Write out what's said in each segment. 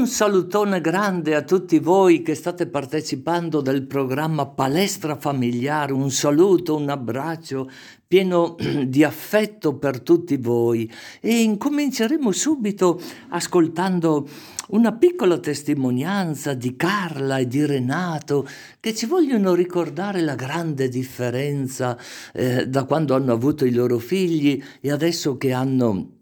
Un salutone grande a tutti voi che state partecipando del programma Palestra Familiare, un saluto, un abbraccio pieno di affetto per tutti voi. E incominceremo subito ascoltando una piccola testimonianza di Carla e di Renato che ci vogliono ricordare la grande differenza eh, da quando hanno avuto i loro figli e adesso che hanno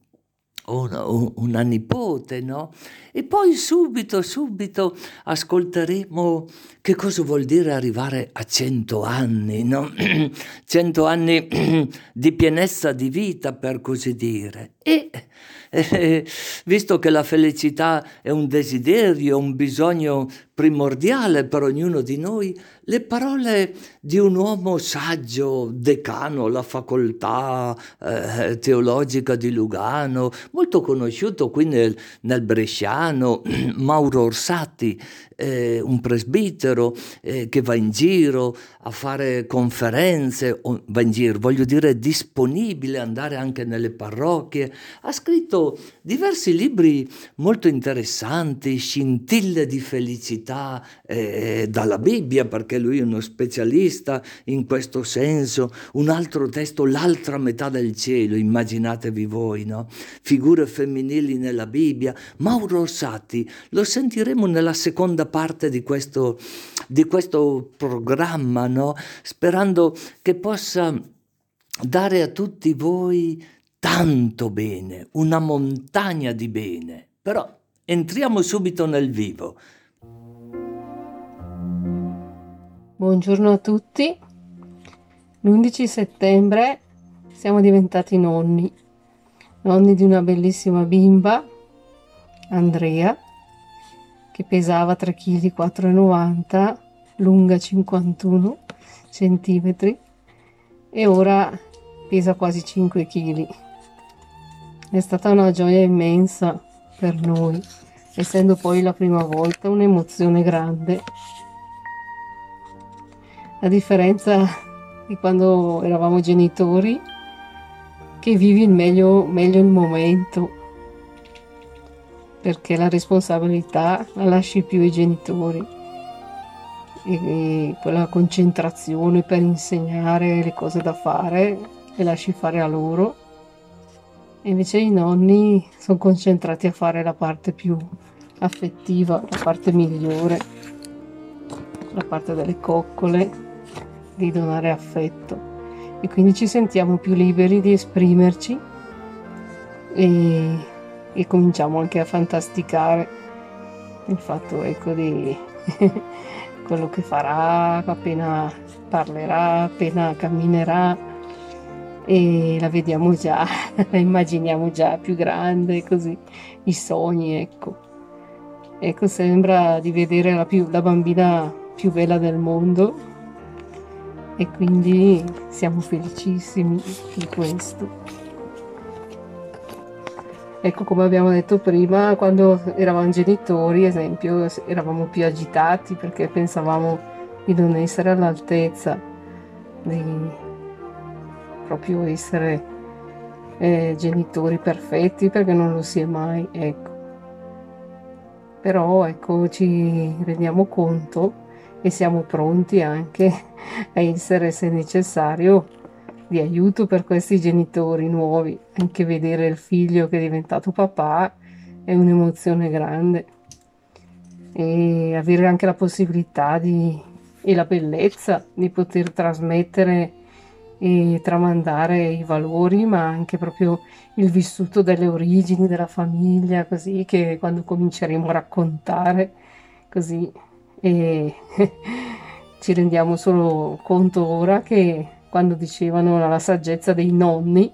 una, una nipote, no? E poi subito, subito ascolteremo che cosa vuol dire arrivare a cento anni, no? Cento anni di pienezza di vita, per così dire. E visto che la felicità è un desiderio, un bisogno primordiale per ognuno di noi, le parole di un uomo saggio, decano alla facoltà eh, teologica di Lugano, molto conosciuto qui nel, nel Bresciano, Mauro Orsatti, eh, un presbitero eh, che va in giro a fare conferenze, va in giro, voglio dire disponibile andare anche nelle parrocchie, ha scritto diversi libri molto interessanti, scintille di felicità eh, dalla Bibbia, perché lui è uno specialista in questo senso, un altro testo, l'altra metà del cielo, immaginatevi voi, no? Figure femminili nella Bibbia, Mauro Orsatti, lo sentiremo nella seconda parte di questo, di questo programma, no? sperando che possa dare a tutti voi tanto bene, una montagna di bene. Però entriamo subito nel vivo. Buongiorno a tutti. L'11 settembre siamo diventati nonni, nonni di una bellissima bimba, Andrea, che pesava 3 kg 4,90 lunga 51 centimetri e ora pesa quasi 5 kg. È stata una gioia immensa per noi, essendo poi la prima volta un'emozione grande. La differenza di quando eravamo genitori, che vivi il meglio, meglio il momento, perché la responsabilità la lasci più ai genitori e quella concentrazione per insegnare le cose da fare le lasci fare a loro invece i nonni sono concentrati a fare la parte più affettiva, la parte migliore, la parte delle coccole, di donare affetto. E quindi ci sentiamo più liberi di esprimerci e e cominciamo anche a fantasticare il fatto ecco di quello che farà appena parlerà, appena camminerà e la vediamo già, la immaginiamo già più grande, così i sogni, ecco. Ecco, sembra di vedere la, più, la bambina più bella del mondo e quindi siamo felicissimi di questo. Ecco, come abbiamo detto prima, quando eravamo genitori, esempio, eravamo più agitati perché pensavamo di non essere all'altezza, di proprio essere eh, genitori perfetti perché non lo si è mai, ecco. Però ecco, ci rendiamo conto e siamo pronti anche a essere, se necessario, di aiuto per questi genitori nuovi. Anche vedere il figlio che è diventato papà è un'emozione grande. E avere anche la possibilità di, e la bellezza di poter trasmettere e tramandare i valori, ma anche proprio il vissuto delle origini della famiglia, così che quando cominceremo a raccontare, così e ci rendiamo solo conto ora che quando dicevano la saggezza dei nonni.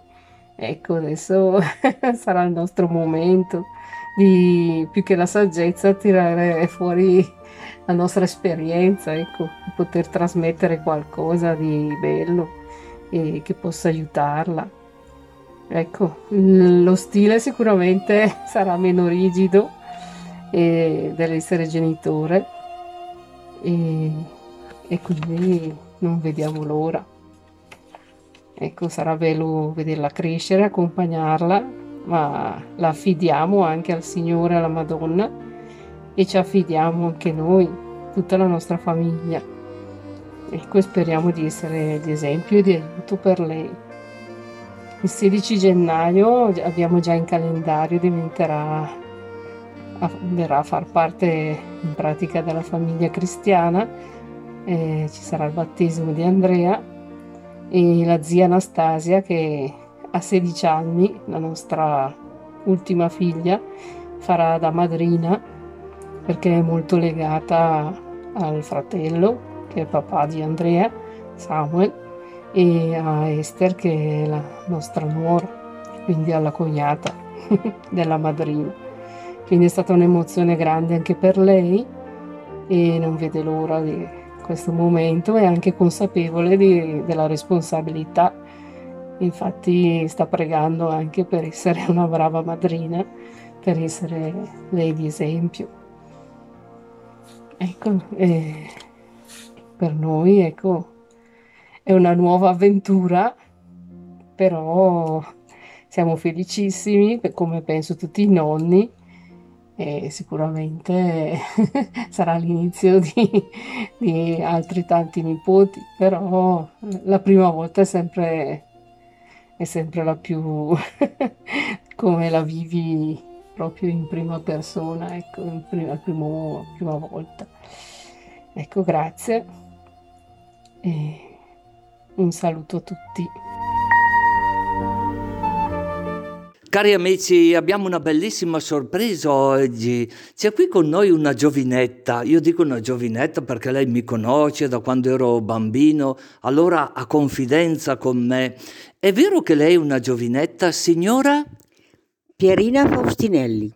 Ecco, adesso sarà il nostro momento di più che la saggezza tirare fuori la nostra esperienza, ecco, poter trasmettere qualcosa di bello e che possa aiutarla. Ecco, lo stile sicuramente sarà meno rigido eh, dell'essere genitore e, e quindi non vediamo l'ora. Ecco, sarà bello vederla crescere, accompagnarla, ma la affidiamo anche al Signore alla Madonna e ci affidiamo anche noi, tutta la nostra famiglia. Ecco, speriamo di essere di esempio e di aiuto per lei. Il 16 gennaio abbiamo già in calendario, diventerà, verrà a far parte in pratica della famiglia cristiana, eh, ci sarà il battesimo di Andrea e la zia Anastasia che a 16 anni, la nostra ultima figlia, farà da madrina perché è molto legata al fratello che è papà di Andrea, Samuel, e a Esther che è la nostra nuora, quindi alla cognata della madrina. Quindi è stata un'emozione grande anche per lei e non vede l'ora di questo momento, è anche consapevole di, della responsabilità. Infatti sta pregando anche per essere una brava madrina, per essere lei di esempio. Ecco, eh, per noi, ecco, è una nuova avventura, però siamo felicissimi, come penso tutti i nonni, e sicuramente sarà l'inizio di, di, altri tanti nipoti, però la prima volta è sempre, è sempre la più come la vivi proprio in prima persona, ecco, in prima, primo, prima volta. Ecco, grazie e un saluto a tutti. Cari amici, abbiamo una bellissima sorpresa oggi. C'è qui con noi una giovinetta. Io dico una giovinetta perché lei mi conosce da quando ero bambino, allora ha confidenza con me. È vero che lei è una giovinetta, signora? Pierina Faustinelli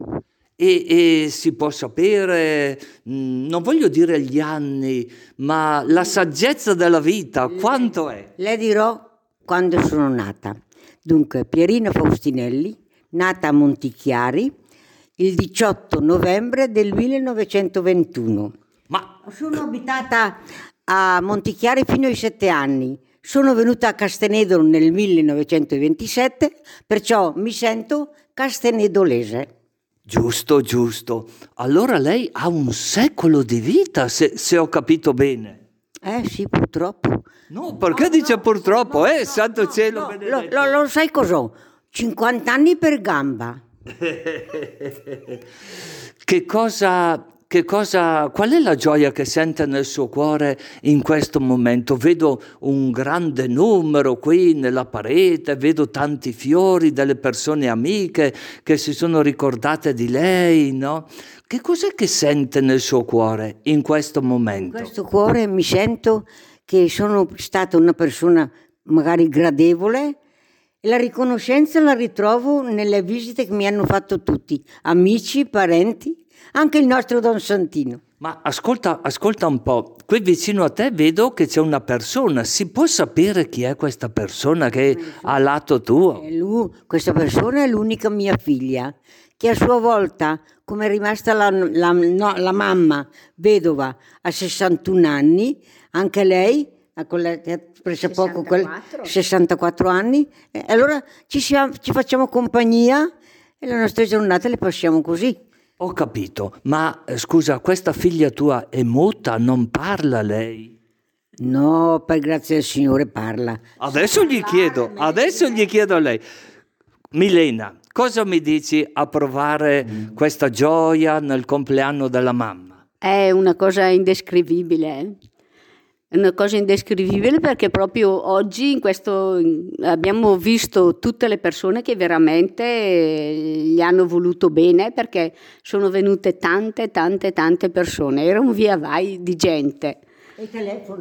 e, e, si può sapere, mm, non voglio dire gli anni, ma la saggezza della vita, quanto è? Le dirò quando sono nata. Dunque, Pierina Faustinelli, nata a Montichiari il 18 novembre del 1921. Ma... Sono abitata a Montichiari fino ai sette anni. Sono venuta a Castenedo nel 1927, perciò mi sento castenedolese. Giusto, giusto. Allora lei ha un secolo di vita, se, se ho capito bene. Eh sì, purtroppo. No, perché no, dice no, purtroppo? No, eh, santo cielo lo, lo, lo, sai cos'ho? 50 anni per gamba. che cosa cosa, qual è la gioia che sente nel suo cuore in questo momento? Vedo un grande numero qui nella parete, vedo tanti fiori delle persone amiche che si sono ricordate di lei, no? Che cos'è che sente nel suo cuore in questo momento? In questo cuore mi sento che sono stata una persona magari gradevole, e la riconoscenza la ritrovo nelle visite che mi hanno fatto tutti, amici, parenti anche il nostro Don Santino. Ma ascolta, ascolta un po', qui vicino a te vedo che c'è una persona, si può sapere chi è questa persona che è a lato tuo? Lui, questa persona è l'unica mia figlia, che a sua volta, come è rimasta la, la, no, la mamma vedova a 61 anni, anche lei ha preso poco quel, 64 anni, e allora ci, siamo, ci facciamo compagnia e le nostre giornate le passiamo così. Ho capito, ma eh, scusa, questa figlia tua è muta, non parla lei? No, per grazia del Signore parla. Adesso gli chiedo, adesso gli chiedo a lei. Milena, cosa mi dici a provare mm. questa gioia nel compleanno della mamma? È una cosa indescrivibile. Eh? È una cosa indescrivibile perché proprio oggi in questo, abbiamo visto tutte le persone che veramente gli hanno voluto bene perché sono venute tante, tante, tante persone. Era un via vai di gente.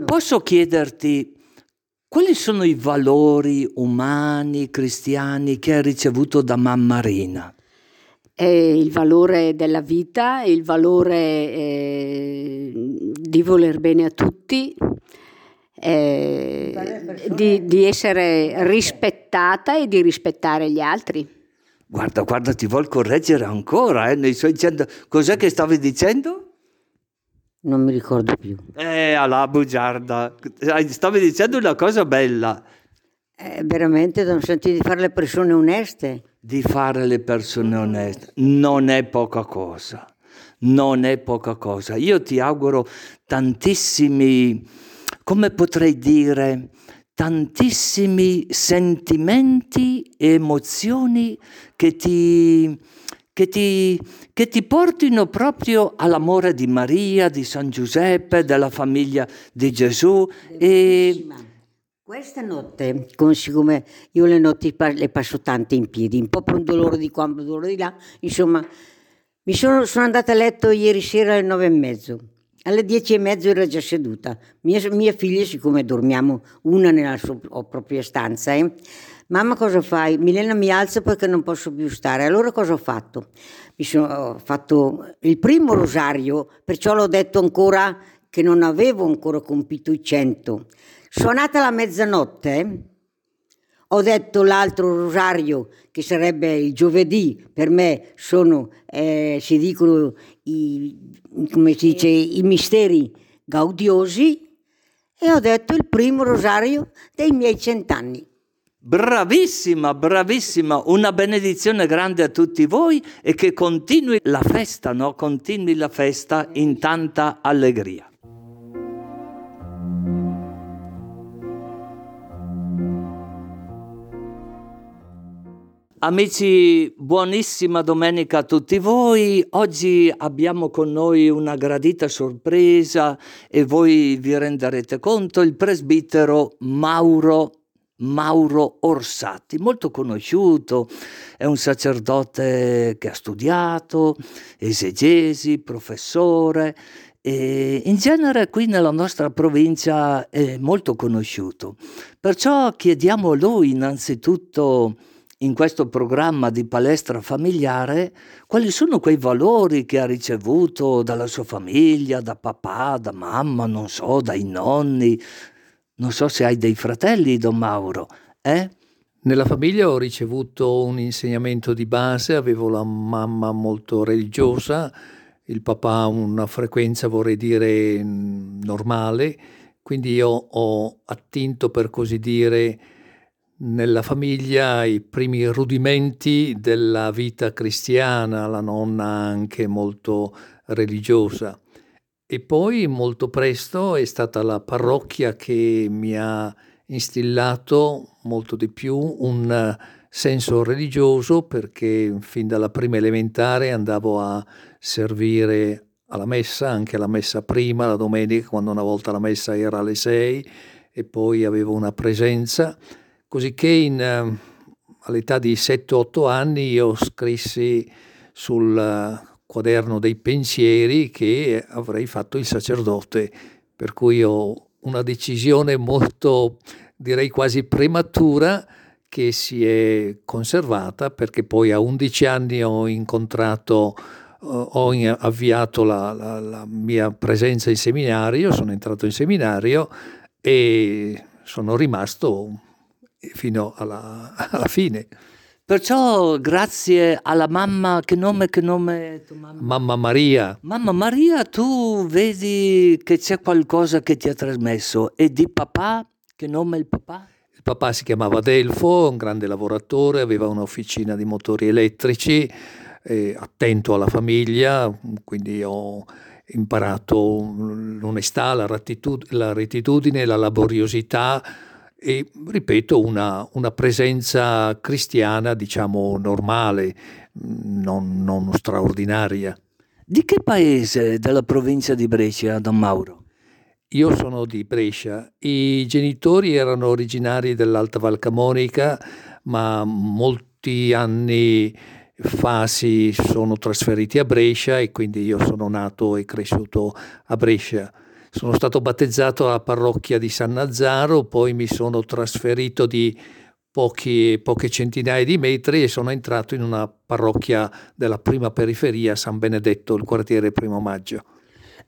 Posso chiederti quali sono i valori umani, cristiani che hai ricevuto da mamma Rina? Eh, il valore della vita, il valore eh, di voler bene a tutti, eh, di, di, essere rispettata e di rispettare gli altri. Guarda, guarda, ti vuol correggere ancora, eh, nei suoi dicendo... Cos'è che stavi dicendo? Non mi ricordo più. Eh, alla bugiarda. Stavi dicendo una cosa bella. Eh, veramente, non senti di fare le persone oneste. Di fare le persone oneste. Non è poca cosa non è poca cosa. Io ti auguro tantissimi, come potrei dire, tantissimi sentimenti e emozioni che ti, che ti, che ti portino proprio all'amore di Maria, di San Giuseppe, della famiglia di Gesù. E... Questa notte, siccome io le notti le passo tante in piedi, un po' per un dolore di qua, un dolore di là, insomma, mi sono, sono andata a letto ieri sera alle nove e mezzo. Alle dieci e mezzo ero già seduta. Mia, mia figlia, siccome dormiamo una nella sua propria stanza, eh, Mamma cosa fai? Milena mi alza perché non posso più stare. Allora cosa ho fatto? Mi sono fatto il primo rosario, perciò l'ho detto ancora che non avevo ancora compiuto i cento. Suonata la mezzanotte, ho detto l'altro rosario che sarebbe il giovedì, per me sono, eh, si dicono, i, come si dice, i misteri gaudiosi e ho detto il primo rosario dei miei cent'anni. Bravissima, bravissima, una benedizione grande a tutti voi e che continui la festa, no? Continui la festa in tanta allegria. Amici, buonissima domenica a tutti voi. Oggi abbiamo con noi una gradita sorpresa e voi vi renderete conto, il presbitero Mauro Mauro Orsatti, molto conosciuto, è un sacerdote che ha studiato, esegesi, professore e in genere qui nella nostra provincia è molto conosciuto. Perciò chiediamo a lui innanzitutto in questo programma di palestra familiare quali sono quei valori che ha ricevuto dalla sua famiglia, da papà, da mamma, non so, dai nonni, non so se hai dei fratelli, Don Mauro, eh? Nella famiglia ho ricevuto un insegnamento di base, avevo la mamma molto religiosa, il papà una frequenza vorrei dire normale, quindi io ho attinto per così dire nella famiglia i primi rudimenti della vita cristiana, la nonna anche molto religiosa. E poi molto presto è stata la parrocchia che mi ha instillato molto di più un senso religioso perché fin dalla prima elementare andavo a servire alla messa, anche alla messa prima, la domenica, quando una volta la messa era alle sei e poi avevo una presenza, così che in, all'età di 7-8 anni io scrissi sul quaderno dei pensieri che avrei fatto il sacerdote, per cui ho una decisione molto, direi quasi prematura, che si è conservata perché poi a 11 anni ho incontrato, ho avviato la, la, la mia presenza in seminario, sono entrato in seminario e sono rimasto fino alla, alla fine. Perciò grazie alla mamma, che nome, che nome mamma? mamma? Maria. Mamma Maria, tu vedi che c'è qualcosa che ti ha trasmesso. E di papà, che nome è il papà? Il papà si chiamava Delfo, un grande lavoratore, aveva un'officina di motori elettrici, eh, attento alla famiglia, quindi ho imparato l'onestà, la, la rettitudine, la laboriosità, e ripeto una, una presenza cristiana diciamo normale, non, non straordinaria. Di che paese della provincia di Brescia, Don Mauro? Io sono di Brescia, i genitori erano originari dell'Alta Val Camonica, ma molti anni fa si sono trasferiti a Brescia e quindi io sono nato e cresciuto a Brescia. Sono stato battezzato alla parrocchia di San Nazzaro, poi mi sono trasferito di pochi, poche centinaia di metri e sono entrato in una parrocchia della prima periferia, San Benedetto, il quartiere Primo Maggio.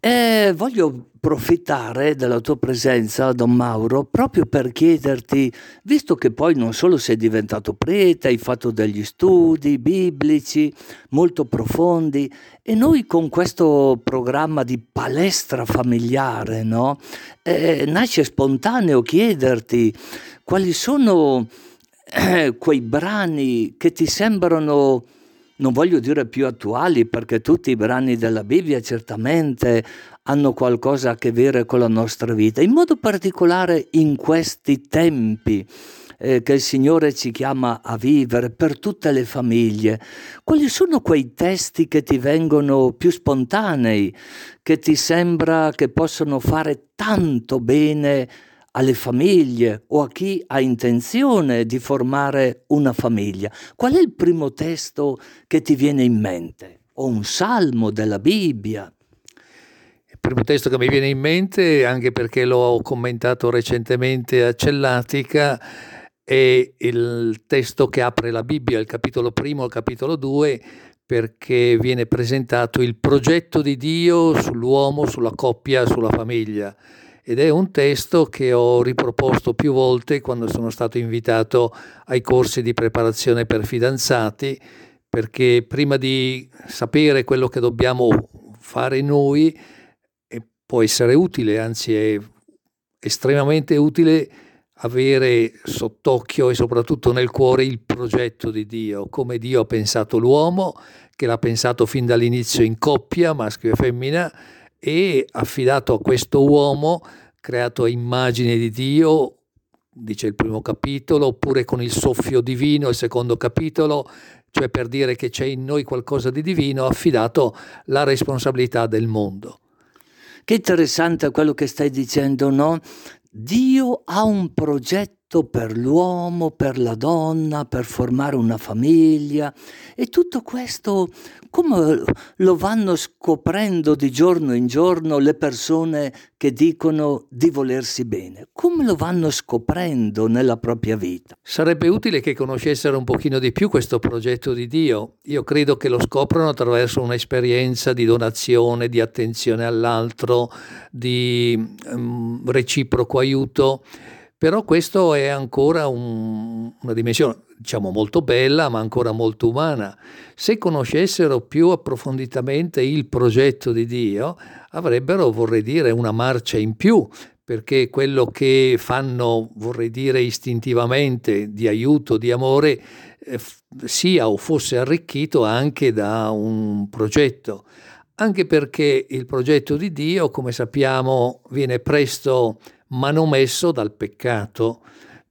E voglio approfittare della tua presenza, Don Mauro, proprio per chiederti, visto che poi non solo sei diventato prete, hai fatto degli studi biblici molto profondi e noi con questo programma di palestra familiare, no? Eh, nasce spontaneo chiederti quali sono eh, quei brani che ti sembrano non voglio dire più attuali perché tutti i brani della Bibbia certamente hanno qualcosa a che vedere con la nostra vita, in modo particolare in questi tempi eh, che il Signore ci chiama a vivere per tutte le famiglie. Quali sono quei testi che ti vengono più spontanei, che ti sembra che possono fare tanto bene alle famiglie o a chi ha intenzione di formare una famiglia? Qual è il primo testo che ti viene in mente? O un salmo della Bibbia? Il primo testo che mi viene in mente, anche perché l'ho commentato recentemente a Cellatica, è il testo che apre la Bibbia, il capitolo primo, il capitolo 2, perché viene presentato il progetto di Dio sull'uomo, sulla coppia, sulla famiglia. Ed è un testo che ho riproposto più volte quando sono stato invitato ai corsi di preparazione per fidanzati, perché prima di sapere quello che dobbiamo fare noi, può essere utile, anzi è estremamente utile avere sott'occhio e soprattutto nel cuore il progetto di Dio, come Dio ha pensato l'uomo, che l'ha pensato fin dall'inizio in coppia, maschio e femmina, e affidato a questo uomo, creato a immagine di Dio, dice il primo capitolo, oppure con il soffio divino, il secondo capitolo, cioè per dire che c'è in noi qualcosa di divino, affidato la responsabilità del mondo. Che interessante quello che stai dicendo, no? Dio ha un progetto per l'uomo, per la donna, per formare una famiglia e tutto questo come lo vanno scoprendo di giorno in giorno le persone che dicono di volersi bene? Come lo vanno scoprendo nella propria vita? Sarebbe utile che conoscessero un pochino di più questo progetto di Dio. Io credo che lo scoprono attraverso un'esperienza di donazione, di attenzione all'altro, di um, reciproco aiuto. Però questo è ancora un, una dimensione diciamo molto bella ma ancora molto umana. Se conoscessero più approfonditamente il progetto di Dio, avrebbero, vorrei dire, una marcia in più, perché quello che fanno, vorrei dire, istintivamente di aiuto, di amore, eh, sia o fosse arricchito anche da un progetto. Anche perché il progetto di Dio, come sappiamo, viene presto manomesso dal peccato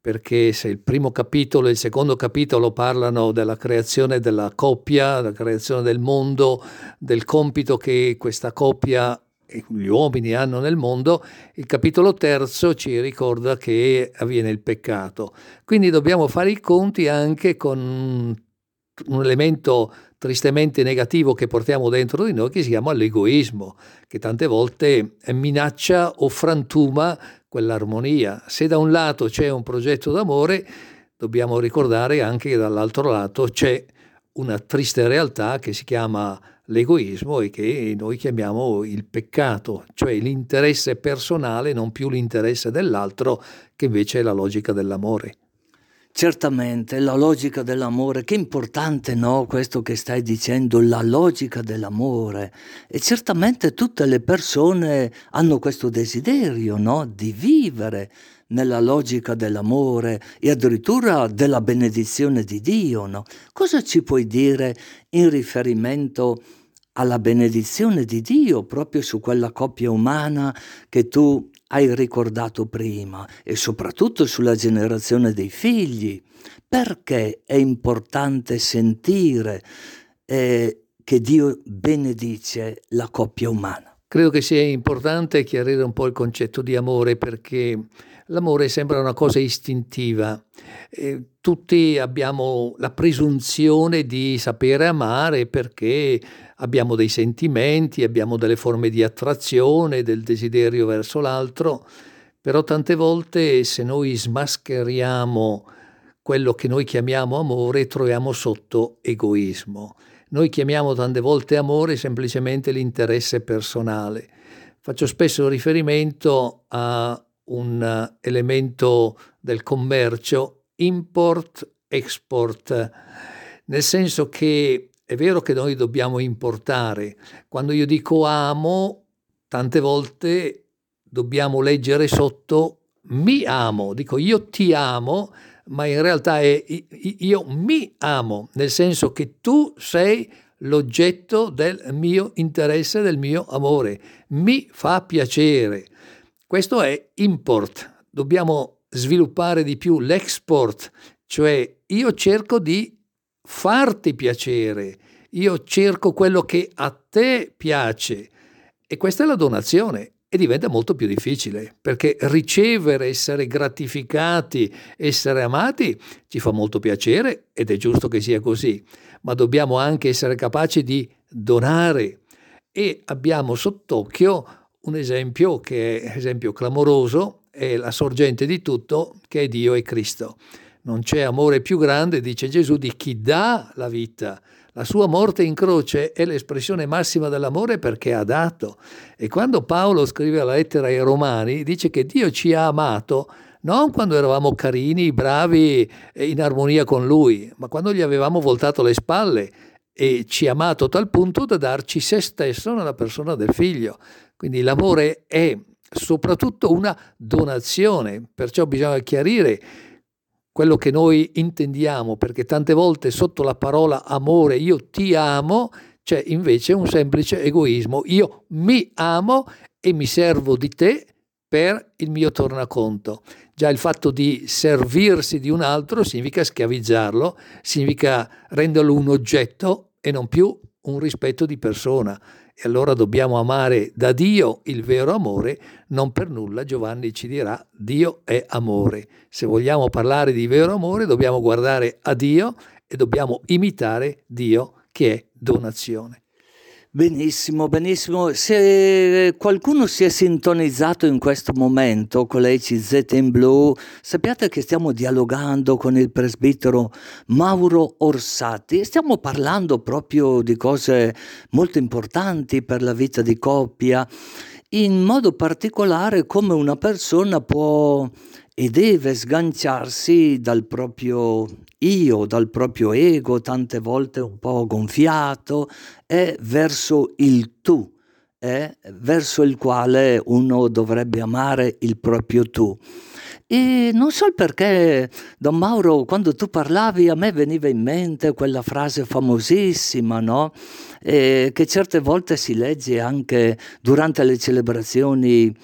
perché se il primo capitolo e il secondo capitolo parlano della creazione della coppia, della creazione del mondo, del compito che questa coppia e gli uomini hanno nel mondo, il capitolo terzo ci ricorda che avviene il peccato. Quindi dobbiamo fare i conti anche con un elemento tristemente negativo che portiamo dentro di noi che si chiama l'egoismo, che tante volte minaccia o frantuma quell'armonia. Se da un lato c'è un progetto d'amore, dobbiamo ricordare anche che dall'altro lato c'è una triste realtà che si chiama l'egoismo e che noi chiamiamo il peccato, cioè l'interesse personale, non più l'interesse dell'altro, che invece è la logica dell'amore. Certamente, la logica dell'amore, che importante, no? Questo che stai dicendo, la logica dell'amore. E certamente tutte le persone hanno questo desiderio, no? Di vivere nella logica dell'amore e addirittura della benedizione di Dio, no? Cosa ci puoi dire in riferimento alla benedizione di Dio proprio su quella coppia umana che tu hai ricordato prima e soprattutto sulla generazione dei figli. Perché è importante sentire eh, che Dio benedice la coppia umana? Credo che sia importante chiarire un po' il concetto di amore perché l'amore sembra una cosa istintiva. Eh, tutti abbiamo la presunzione di sapere amare perché abbiamo dei sentimenti, abbiamo delle forme di attrazione, del desiderio verso l'altro, però tante volte se noi smascheriamo quello che noi chiamiamo amore, troviamo sotto egoismo. Noi chiamiamo tante volte amore semplicemente l'interesse personale. Faccio spesso riferimento a un elemento del commercio import-export, nel senso che è vero che noi dobbiamo importare. Quando io dico amo, tante volte dobbiamo leggere sotto mi amo, dico io ti amo, ma in realtà è io mi amo, nel senso che tu sei l'oggetto del mio interesse, del mio amore. Mi fa piacere. Questo è import. Dobbiamo sviluppare di più l'export, cioè io cerco di farti piacere, io cerco quello che a te piace. E questa è la donazione e diventa molto più difficile perché ricevere, essere gratificati, essere amati ci fa molto piacere ed è giusto che sia così, ma dobbiamo anche essere capaci di donare e abbiamo sott'occhio un esempio che è esempio clamoroso, è la sorgente di tutto che è Dio e Cristo. Non c'è amore più grande, dice Gesù, di chi dà la vita la sua morte in croce è l'espressione massima dell'amore perché ha dato. E quando Paolo scrive la lettera ai Romani, dice che Dio ci ha amato non quando eravamo carini, bravi e in armonia con Lui, ma quando gli avevamo voltato le spalle e ci ha amato a tal punto da darci se stesso nella persona del figlio. Quindi l'amore è soprattutto una donazione, perciò bisogna chiarire quello che noi intendiamo, perché tante volte sotto la parola amore io ti amo c'è invece un semplice egoismo. Io mi amo e mi servo di te per il mio tornaconto. Già il fatto di servirsi di un altro significa schiavizzarlo, significa renderlo un oggetto e non più un rispetto di persona. E allora dobbiamo amare da Dio il vero amore, non per nulla Giovanni ci dirà Dio è amore. Se vogliamo parlare di vero amore dobbiamo guardare a Dio e dobbiamo imitare Dio che è donazione. Benissimo, benissimo. Se qualcuno si è sintonizzato in questo momento con l'ECZ in blu, sappiate che stiamo dialogando con il presbitero Mauro Orsatti stiamo parlando proprio di cose molto importanti per la vita di coppia, in modo particolare come una persona può e deve sganciarsi dal proprio io, dal proprio ego, tante volte un po' gonfiato, e verso il tu, eh, verso il quale uno dovrebbe amare il proprio tu. E non so perché, Don Mauro, quando tu parlavi a me veniva in mente quella frase famosissima, no? Eh, che certe volte si legge anche durante le celebrazioni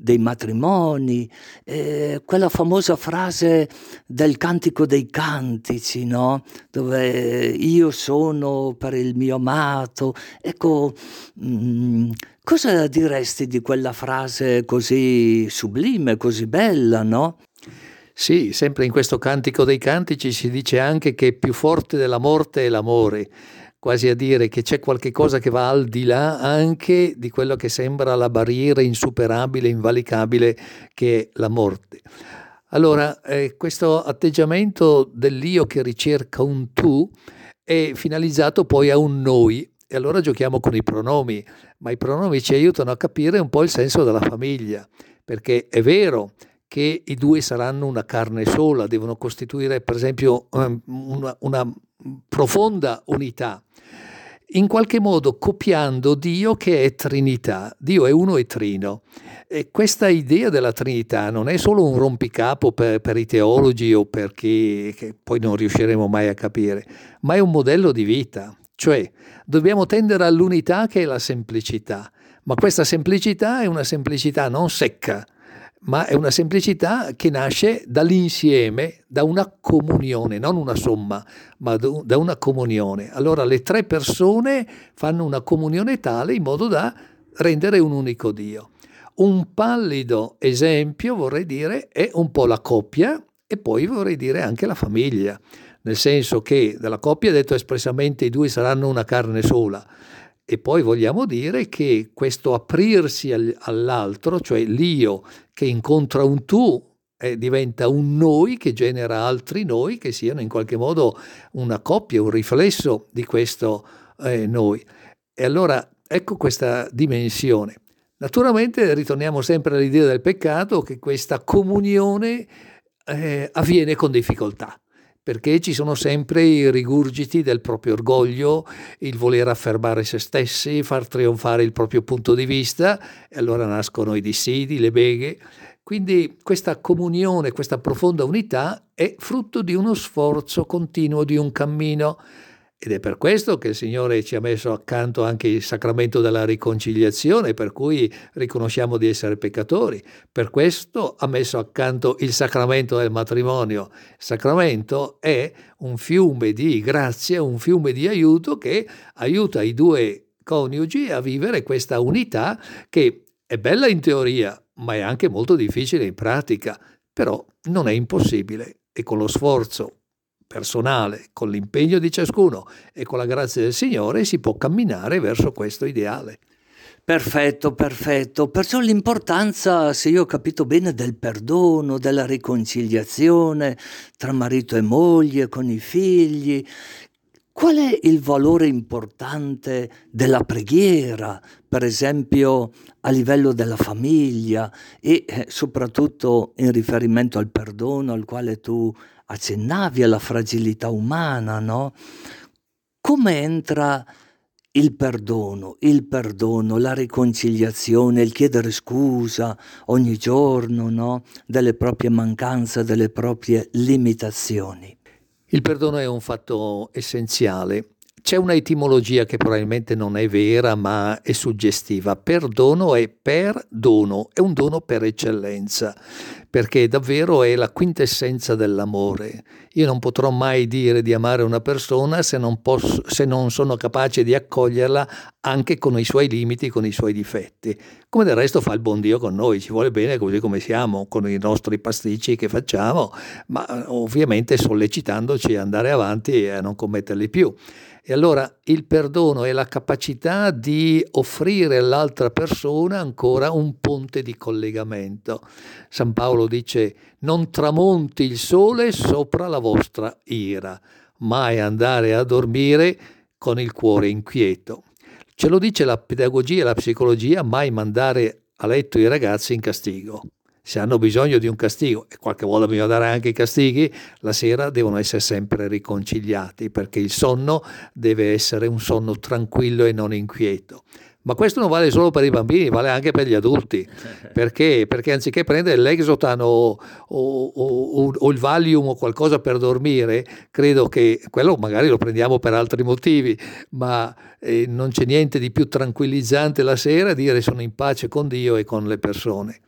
dei matrimoni, eh, quella famosa frase del cantico dei cantici, no? dove io sono per il mio amato. Ecco, mh, mm, cosa diresti di quella frase così sublime, così bella, no? Sì, sempre in questo cantico dei cantici si dice anche che più forte della morte è l'amore quasi a dire che c'è qualche cosa che va al di là anche di quello che sembra la barriera insuperabile, invalicabile che è la morte. Allora, eh, questo atteggiamento dell'io che ricerca un tu è finalizzato poi a un noi. E allora giochiamo con i pronomi, ma i pronomi ci aiutano a capire un po' il senso della famiglia, perché è vero che i due saranno una carne sola, devono costituire per esempio ehm, una, una profonda unità, in qualche modo copiando Dio che è Trinità. Dio è uno e trino. E questa idea della Trinità non è solo un rompicapo per, per i teologi o per chi poi non riusciremo mai a capire, ma è un modello di vita. Cioè, dobbiamo tendere all'unità che è la semplicità, ma questa semplicità è una semplicità non secca, ma è una semplicità che nasce dall'insieme, da una comunione, non una somma, ma da una comunione. Allora le tre persone fanno una comunione tale in modo da rendere un unico Dio. Un pallido esempio, vorrei dire, è un po' la coppia e poi vorrei dire anche la famiglia, nel senso che della coppia è detto espressamente i due saranno una carne sola e poi vogliamo dire che questo aprirsi all'altro, cioè l'io che incontra un tu, eh, diventa un noi che genera altri noi che siano in qualche modo una coppia, un riflesso di questo eh, noi. E allora ecco questa dimensione. Naturalmente ritorniamo sempre all'idea del peccato che questa comunione eh, avviene con difficoltà perché ci sono sempre i rigurgiti del proprio orgoglio, il voler affermare se stessi, far trionfare il proprio punto di vista, e allora nascono i dissidi, le beghe. Quindi questa comunione, questa profonda unità è frutto di uno sforzo continuo, di un cammino. Ed è per questo che il Signore ci ha messo accanto anche il sacramento della riconciliazione, per cui riconosciamo di essere peccatori. Per questo ha messo accanto il sacramento del matrimonio. Il sacramento è un fiume di grazia, un fiume di aiuto che aiuta i due coniugi a vivere questa unità che è bella in teoria, ma è anche molto difficile in pratica, però non è impossibile e con lo sforzo personale, con l'impegno di ciascuno e con la grazia del Signore si può camminare verso questo ideale. Perfetto, perfetto. Perciò l'importanza, se io ho capito bene, del perdono, della riconciliazione tra marito e moglie, con i figli, Qual è il valore importante della preghiera, per esempio a livello della famiglia e eh, soprattutto in riferimento al perdono al quale tu accennavi, alla fragilità umana, no? Come entra il perdono, il perdono, la riconciliazione, il chiedere scusa ogni giorno, no? Delle proprie mancanze, delle proprie limitazioni. Il perdono è un fatto essenziale. C'è una etimologia che probabilmente non è vera, ma è suggestiva. Perdono è per dono, è un dono per eccellenza perché davvero è la quintessenza dell'amore. Io non potrò mai dire di amare una persona se non, posso, se non sono capace di accoglierla anche con i suoi limiti, con i suoi difetti. Come del resto fa il buon Dio con noi, ci vuole bene così come siamo, con i nostri pasticci che facciamo, ma ovviamente sollecitandoci ad andare avanti e a non commetterli più. E allora il perdono è la capacità di offrire all'altra persona ancora un ponte di collegamento. San Paolo dice non tramonti il sole sopra la vostra ira, mai andare a dormire con il cuore inquieto. Ce lo dice la pedagogia e la psicologia, mai mandare a letto i ragazzi in castigo se hanno bisogno di un castigo, e qualche volta bisogna dare anche i castighi, la sera devono essere sempre riconciliati, perché il sonno deve essere un sonno tranquillo e non inquieto. Ma questo non vale solo per i bambini, vale anche per gli adulti. Perché? Perché anziché prendere l'Exotan o, o, o, o, il Valium o qualcosa per dormire, credo che quello magari lo prendiamo per altri motivi, ma eh, non c'è niente di più tranquillizzante la sera dire sono in pace con Dio e con le persone.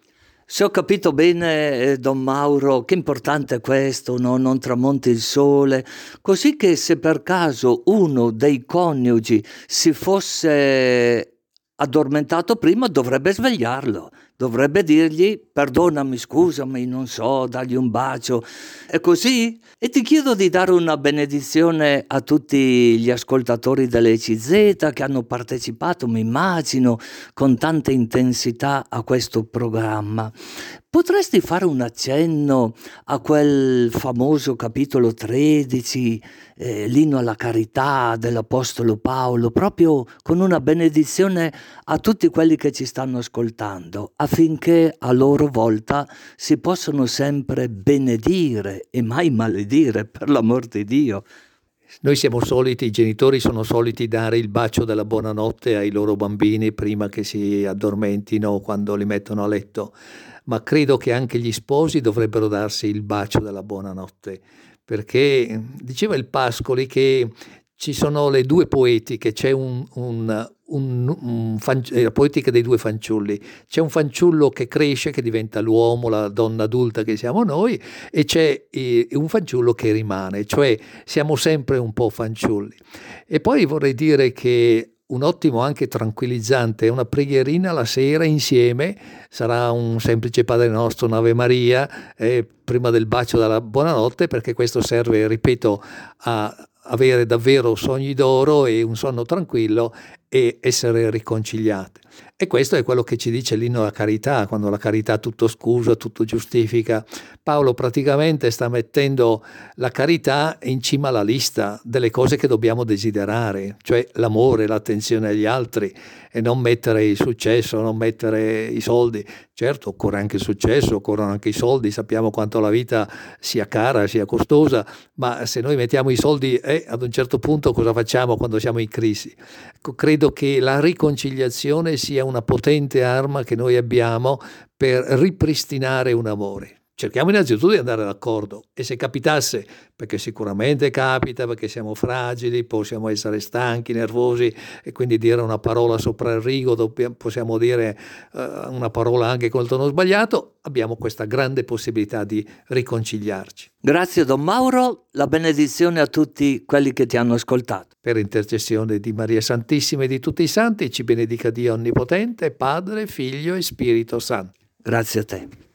Se ho capito bene, eh, Don Mauro, che importante è questo, no? non tramonti il sole, così che se per caso uno dei coniugi si fosse addormentato prima dovrebbe svegliarlo, dovrebbe dirgli perdonami, scusami, non so, dargli un bacio. È così? E ti chiedo di dare una benedizione a tutti gli ascoltatori dell'ECZ che hanno partecipato, mi immagino, con tanta intensità a questo programma. Potresti fare un accenno a quel famoso capitolo 13, eh, l'inno alla carità dell'Apostolo Paolo, proprio con una benedizione a tutti quelli che ci stanno ascoltando, affinché a loro volta si possano sempre benedire e mai maledire, per l'amor di Dio. Noi siamo soliti, i genitori sono soliti dare il bacio della buonanotte ai loro bambini prima che si addormentino quando li mettono a letto. Ma credo che anche gli sposi dovrebbero darsi il bacio della buonanotte, perché diceva il Pascoli che ci sono le due poetiche, c'è un, un, un, un fan, la poetica dei due fanciulli, c'è un fanciullo che cresce, che diventa l'uomo, la donna adulta che siamo noi, e c'è eh, un fanciullo che rimane, cioè siamo sempre un po' fanciulli. E poi vorrei dire che un ottimo anche tranquillizzante, una preghierina la sera insieme, sarà un semplice Padre Nostro, un'Ave Maria, eh, prima del bacio della buonanotte, perché questo serve, ripeto, a avere davvero sogni d'oro e un sonno tranquillo e essere riconciliate. E questo è quello che ci dice l'inno alla carità, quando la carità tutto scusa, tutto giustifica. Paolo praticamente sta mettendo la carità in cima alla lista delle cose che dobbiamo desiderare, cioè l'amore, l'attenzione agli altri e non mettere il successo, non mettere i soldi, Certo, occorre anche il successo, occorrono anche i soldi, sappiamo quanto la vita sia cara, sia costosa, ma se noi mettiamo i soldi, eh, ad un certo punto cosa facciamo quando siamo in crisi? Ecco, credo che la riconciliazione sia una potente arma che noi abbiamo per ripristinare un amore cerchiamo innanzitutto di andare d'accordo e se capitasse, perché sicuramente capita, perché siamo fragili, possiamo essere stanchi, nervosi e quindi dire una parola sopra il rigo, possiamo dire uh, una parola anche col tono sbagliato, abbiamo questa grande possibilità di riconciliarci. Grazie Don Mauro, la benedizione a tutti quelli che ti hanno ascoltato. Per intercessione di Maria Santissima e di tutti i santi, ci benedica Dio Onnipotente, Padre, Figlio e Spirito Santo. Grazie a te.